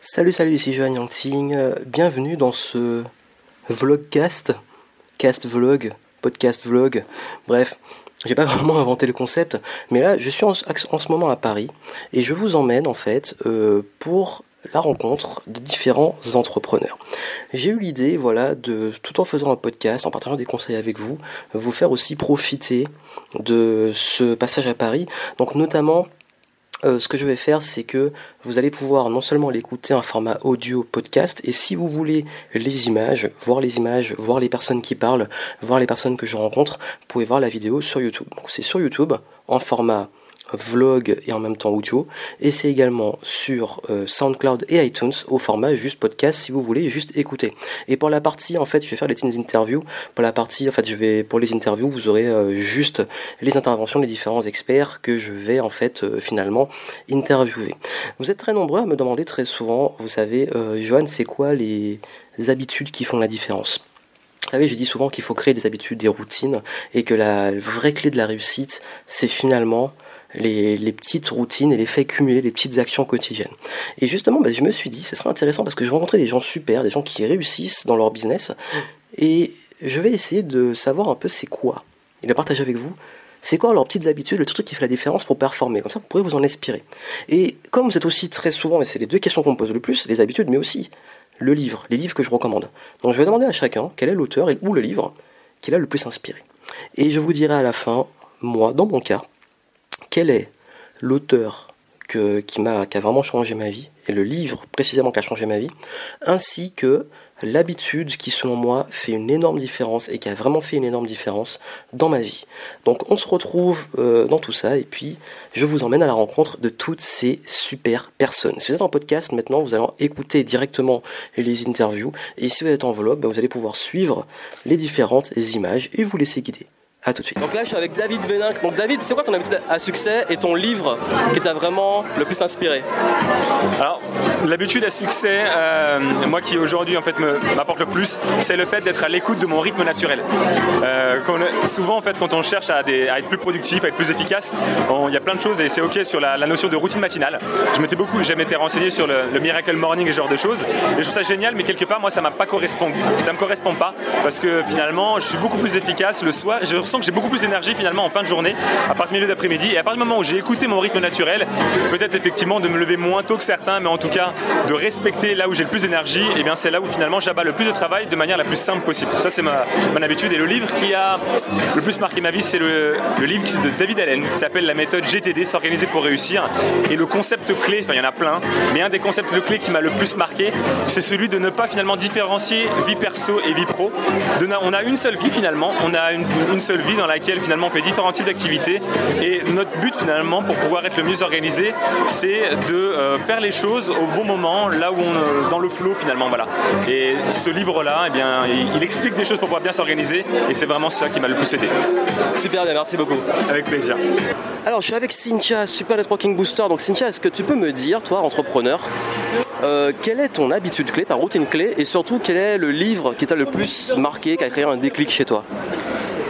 Salut, salut, ici Johan Yangting. Euh, bienvenue dans ce vlogcast, cast vlog, podcast vlog. Bref, j'ai pas vraiment inventé le concept, mais là, je suis en, ce moment à Paris et je vous emmène en fait euh, pour la rencontre de différents entrepreneurs. J'ai eu l'idée, voilà, de tout en faisant un podcast, en partageant des conseils avec vous, vous faire aussi profiter de ce passage à Paris. Donc notamment euh, ce que je vais faire, c'est que vous allez pouvoir non seulement l'écouter en format audio podcast, et si vous voulez les images, voir les images, voir les personnes qui parlent, voir les personnes que je rencontre, vous pouvez voir la vidéo sur YouTube. Donc c'est sur YouTube en format vlog et en même temps audio. Et c'est également sur euh, SoundCloud et iTunes au format juste podcast si vous voulez juste écouter. Et pour la partie, en fait, je vais faire des petites interviews. Pour la partie, en fait, je vais pour les interviews, vous aurez euh, juste les interventions des différents experts que je vais en fait euh, finalement interviewer. Vous êtes très nombreux à me demander très souvent, vous savez, Johan, c'est quoi les habitudes qui font la différence? Vous savez, je dis souvent qu'il faut créer des habitudes, des routines, et que la vraie clé de la réussite, c'est finalement les, petites routines et les faits cumulés, les petites actions quotidiennes. Et justement, bah, je me suis dit, ce serait intéressant parce que je rencontrais des gens super, des gens qui réussissent dans leur business, et je vais essayer de savoir un peu c'est quoi, et de partager avec vous c'est quoi leurs petites habitudes, le truc qui fait la différence pour performer. Comme ça, vous pourrez vous en inspirer. Et comme vous êtes aussi très souvent, et c'est les deux questions qu'on me pose le plus, les habitudes, mais aussi le livre, les livres que je recommande. Donc je vais demander à chacun quel est l'auteur ou le livre qui l'a le plus inspiré. Et je vous dirai à la fin, moi, dans mon cas, quel est l'auteur qui, m'a, a vraiment changé ma vie, et le livre précisément qui a changé ma vie, ainsi que l'habitude qui selon moi fait une énorme différence et qui a vraiment fait une énorme différence dans ma vie. Donc on se retrouve euh, dans tout ça et puis je vous emmène à la rencontre de toutes ces super personnes. Si vous êtes en podcast maintenant, vous allez écouter directement les interviews et si vous êtes en vlog, ben, vous allez pouvoir suivre les différentes images et vous laisser guider. A tout de suite. Donc là, je suis avec David Vénin. Donc David, c'est quoi ton habitude à succès et ton livre qui t'a vraiment le plus inspiré? Alors, l'habitude à succès, euh, moi qui aujourd'hui en fait m'apporte le plus, c'est le fait d'être à l'écoute de mon rythme naturel. Euh, souvent en fait, quand on cherche à, être plus productif, à être plus efficace, il y a plein de choses et c'est ok sur la, notion de routine matinale. Je m'étais beaucoup, jamais été renseigné sur le, miracle morning et ce genre de choses. Et je trouve ça génial, mais quelque part, moi, ça m'a pas correspondu. Ça me correspond pas parce que finalement, je suis beaucoup plus efficace le soir. Je sens que j'ai beaucoup plus d'énergie finalement en fin de journée, à partir du milieu d'après-midi. Et à partir du moment où j'ai écouté mon rythme naturel, peut-être effectivement de me lever moins tôt que certains, mais en tout cas de respecter là où j'ai le plus d'énergie, et eh bien c'est là où finalement j'abats le plus de travail de manière la plus simple possible. Ça c'est ma, mon habitude. Et le livre qui a le plus marqué ma vie, c'est le, livre de David Allen qui s'appelle La méthode GTD, s'organiser pour réussir. Et le concept clé, enfin il y en a plein, mais un des concepts clés qui m'a le plus marqué, c'est celui de ne pas finalement différencier vie perso et vie pro. on a une seule vie finalement, on a une, une seule vie dans laquelle finalement on fait différents types d'activités. Et notre but finalement pour pouvoir être le mieux organisé, c'est de euh, faire les choses au bon moment, là où on euh, dans le flow finalement. Voilà. Et ce livre-là, eh bien, il, explique des choses pour pouvoir bien s'organiser. Et c'est vraiment cela qui m'a le plus aidé. Super bien, merci beaucoup. Avec plaisir. Alors je suis avec Cynthia, Super Networking Booster. Donc Cynthia, est-ce que tu peux me dire, toi, entrepreneur, euh, quelle est ton habitude clé, ta routine clé, et surtout quel est le livre qui t'a le plus marqué, qui a créé un déclic chez toi?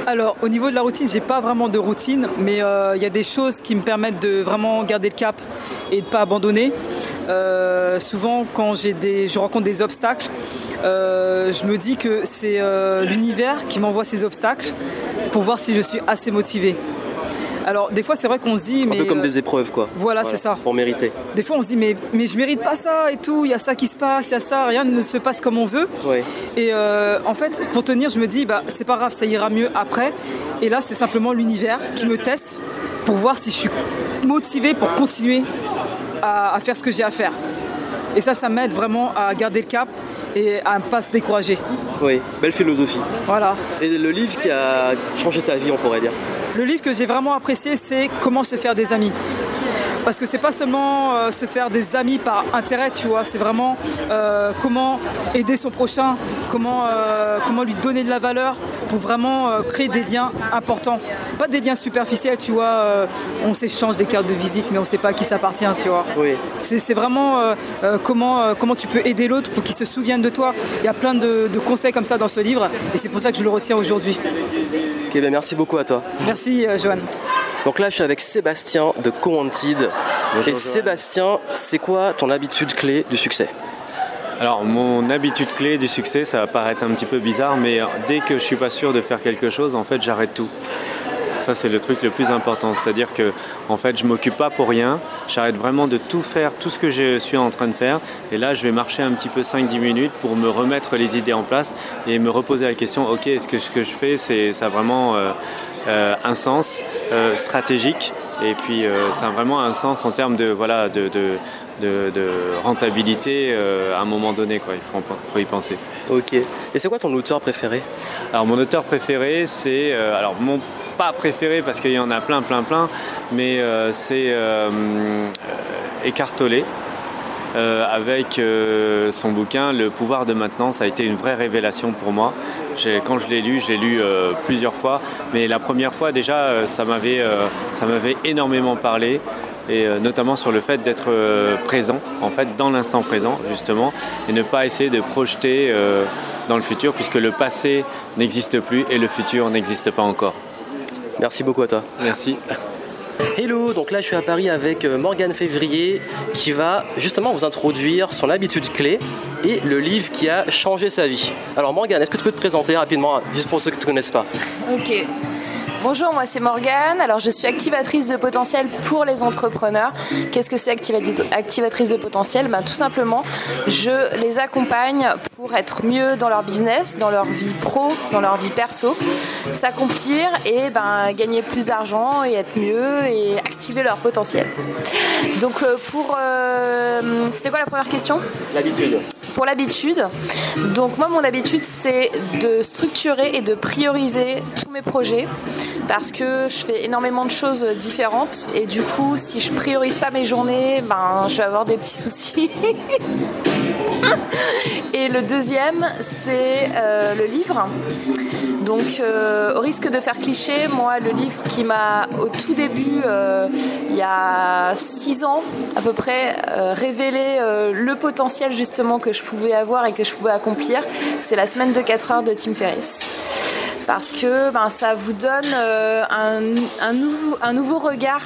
Alors, au niveau de la routine, j'ai pas vraiment de routine, mais euh, il y a des choses qui me permettent de vraiment garder le cap et de pas abandonner. Euh, souvent, quand j'ai des, je rencontre des obstacles, euh, je me dis que c'est l'univers qui m'envoie ces obstacles pour voir si je suis assez motivé. Alors des fois c'est vrai qu'on se dit un peu comme des épreuves quoi. Voilà, c'est ça. Pour mériter. Des fois on se dit mais mais je mérite pas ça et tout. Il y a ça qui se passe, il y a ça, rien ne se passe comme on veut. Et euh, en fait pour tenir je me dis bah c'est pas grave ça ira mieux après. Et là c'est simplement l'univers qui me teste pour voir si je suis motivée pour continuer à, faire ce que j'ai à faire. Et ça, ça m'aide vraiment à garder le cap et à ne pas se décourager. Oui, belle philosophie. Voilà. Et le livre qui a changé ta vie, on pourrait dire le livre que j'ai vraiment apprécié, c'est Comment se faire des amis parce que c'est pas seulement euh, se faire des amis par intérêt, tu vois, c'est vraiment euh, comment aider son prochain, comment, euh, comment lui donner de la valeur pour vraiment créer des liens importants. Pas des liens superficiels, tu vois, on s'échange des cartes de visite, mais on sait pas à qui ça appartient, tu vois. Oui. C'est vraiment comment, comment tu peux aider l'autre pour qu'il se souvienne de toi. Il y a plein de, conseils comme ça dans ce livre, et c'est pour ça que je le retiens aujourd'hui. Ben merci beaucoup à toi. Merci, Joanne. Donc là, je suis avec Sébastien de Cowanted. Et Sébastien, c'est quoi ton habitude clé du succès? Alors mon habitude clé du succès, ça va paraître un petit peu bizarre, mais dès que je suis pas sûr de faire quelque chose, en fait j'arrête tout. Ça c'est le truc le plus important, c'est-à-dire que en fait je m'occupe pas pour rien, j'arrête vraiment de tout faire, tout ce que je suis en train de faire, et là je vais marcher un petit peu 5-10 minutes pour me remettre les idées en place et me reposer la question, ok, est-ce que ce que je fais, c'est ça a vraiment euh, euh, un sens euh, stratégique? Et puis ça a vraiment un sens en termes de voilà de, de, rentabilité à un moment donné. Quoi. Il faut, y penser. Ok. Et c'est quoi ton auteur préféré? Alors mon auteur préféré, c'est alors mon pas préféré parce qu'il y en a plein, plein, plein, mais euh, c'est Eckhart Tolle. avec son bouquin Le pouvoir de maintenant, ça a été une vraie révélation pour moi. Quand je l'ai lu, je l'ai lu plusieurs fois, mais la première fois déjà, ça m'avait énormément parlé et euh, notamment sur le fait d'être euh, présent, en fait, dans l'instant présent, justement, et ne pas essayer de projeter euh, dans le futur, puisque le passé n'existe plus et le futur n'existe pas encore. Merci beaucoup à toi. Merci. Hello, donc là je suis à Paris avec Morgane Février qui va justement vous introduire son habitude clé et le livre qui a changé sa vie. Alors Morgane, est-ce que tu peux te présenter rapidement, juste pour ceux qui ne te connaissent pas? Ok. Bonjour, moi c'est Morgane. Alors je suis activatrice de potentiel pour les entrepreneurs. Qu'est-ce que c'est activatrice de potentiel? Ben, Tout simplement, je les accompagne pour être mieux dans leur business, dans leur vie pro, dans leur vie perso, s'accomplir et ben, gagner plus d'argent et être mieux et activer leur potentiel. Donc euh, pour... Euh, c'était quoi la première question? L'habitude. Pour l'habitude. Donc moi mon habitude c'est de structurer et de prioriser tous mes projets parce que je fais énormément de choses différentes et du coup si je priorise pas mes journées ben je vais avoir des petits soucis et le deuxième c'est euh, le livre donc euh, au risque de faire cliché moi le livre qui m'a au tout début euh, il y a six ans à peu près révélé le potentiel justement que je pouvais avoir et que je pouvais accomplir c'est la semaine de 4 heures de Tim Ferriss parce que ben, ça vous donne un, nouveau, regard,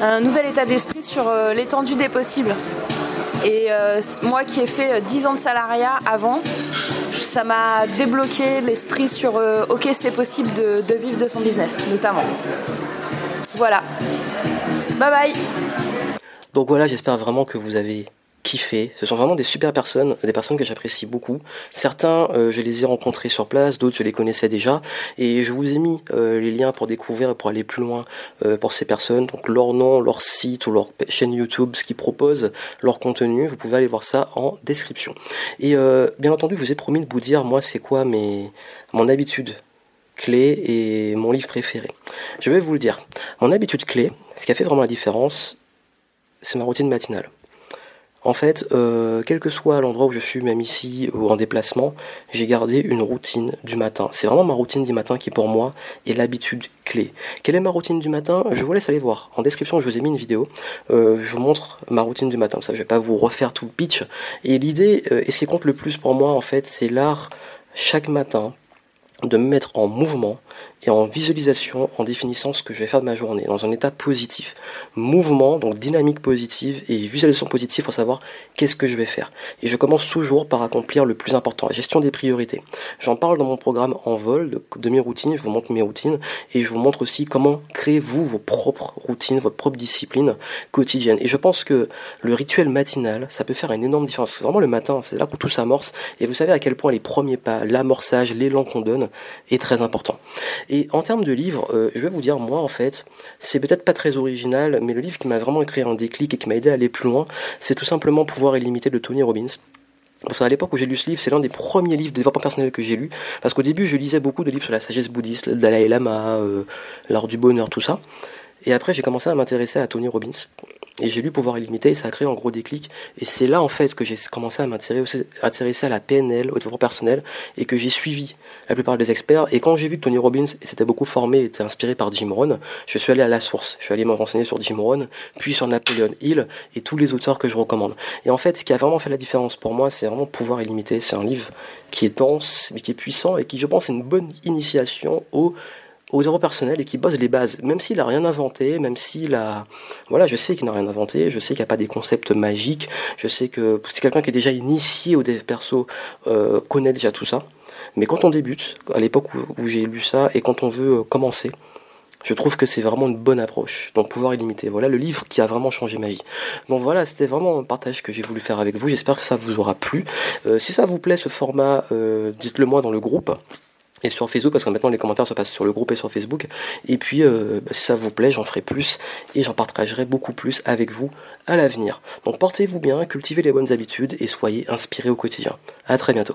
un nouvel état d'esprit sur l'étendue des possibles. Et euh, moi qui ai fait 10 ans de salariat avant, ça m'a débloqué l'esprit sur ok c'est possible de vivre de son business notamment. Voilà. Bye bye. Donc voilà, j'espère vraiment que vous avez Ce sont vraiment des super personnes, des personnes que j'apprécie beaucoup. Certains, euh, je les ai rencontrés sur place, d'autres, je les connaissais déjà. Et je vous ai mis euh, les liens pour découvrir et pour aller plus loin euh, pour ces personnes. Donc leur nom, leur site ou leur chaîne YouTube, ce qu'ils proposent, leur contenu. Vous pouvez aller voir ça en description. Et bien entendu, je vous ai promis de vous dire, moi, c'est quoi mes, mon habitude clé et mon livre préféré. Je vais vous le dire. Mon habitude clé, ce qui a fait vraiment la différence, c'est ma routine matinale. En fait, euh, quel que soit l'endroit où je suis, même ici ou en déplacement, j'ai gardé une routine du matin. C'est vraiment ma routine du matin qui, pour moi, est l'habitude clé. Quelle est ma routine du matin? Je vous laisse aller voir. En description, je vous ai mis une vidéo. Euh, je vous montre ma routine du matin. Ça, je vais pas vous refaire tout le pitch. Et l'idée, euh, et ce qui compte le plus pour moi, en fait, c'est l'art chaque matin de me mettre en mouvement et en visualisation en définissant ce que je vais faire de ma journée dans un état positif. Mouvement, donc dynamique positive et visualisation positive pour savoir qu'est-ce que je vais faire. Et je commence toujours par accomplir le plus important, la gestion des priorités. J'en parle dans mon programme en vol de, mes routines, je vous montre mes routines et je vous montre aussi comment créer vous vos propres routines, votre propre discipline quotidienne. Et je pense que le rituel matinal, ça peut faire une énorme différence. C'est vraiment le matin, c'est là où tout s'amorce et vous savez à quel point les premiers pas, l'amorçage, l'élan qu'on donne est très important. Et en termes de livres, euh, je vais vous dire, moi en fait, c'est peut-être pas très original, mais le livre qui m'a vraiment créé un déclic et qui m'a aidé à aller plus loin, c'est tout simplement Pouvoir illimité de Tony Robbins. Parce qu'à l'époque où j'ai lu ce livre, c'est l'un des premiers livres de développement personnel que j'ai lu. Parce qu'au début, je lisais beaucoup de livres sur la sagesse bouddhiste, le Dalai Lama, euh, l'art du bonheur, tout ça. Et après, j'ai commencé à m'intéresser à Tony Robbins. Et j'ai lu Pouvoir illimité et ça a créé un gros déclic. Et c'est là en fait que j'ai commencé à m'intéresser à la PNL, au développement personnel, et que j'ai suivi la plupart des experts. Et quand j'ai vu que Tony Robbins s'était beaucoup formé, était inspiré par Jim Rohn, je suis allé à la source. Je suis allé me renseigner sur Jim Rohn, puis sur Napoleon Hill et tous les auteurs que je recommande. Et en fait, ce qui a vraiment fait la différence pour moi, c'est vraiment Pouvoir illimité. C'est un livre qui est dense, mais qui est puissant et qui, je pense, est une bonne initiation au aux erreurs personnelles et qui bosse les bases, même s'il a rien inventé, même s'il a, voilà, je sais qu'il n'a rien inventé, je sais qu'il n'y a pas des concepts magiques, je sais que c'est quelqu'un qui est déjà initié au dev perso euh, connaît déjà tout ça. Mais quand on débute, à l'époque où, j'ai lu ça, et quand on veut euh, commencer, je trouve que c'est vraiment une bonne approche. Donc pouvoir illimité. Voilà le livre qui a vraiment changé ma vie. Donc voilà, c'était vraiment un partage que j'ai voulu faire avec vous. J'espère que ça vous aura plu. Euh, si ça vous plaît ce format, dites-le moi dans le groupe et sur Facebook parce que maintenant les commentaires se passent sur le groupe et sur Facebook. Et puis euh, bah, si ça vous plaît j'en ferai plus et j'en partagerai beaucoup plus avec vous à l'avenir. Donc portez-vous bien cultivez les bonnes habitudes et soyez inspirés au quotidien. À très bientôt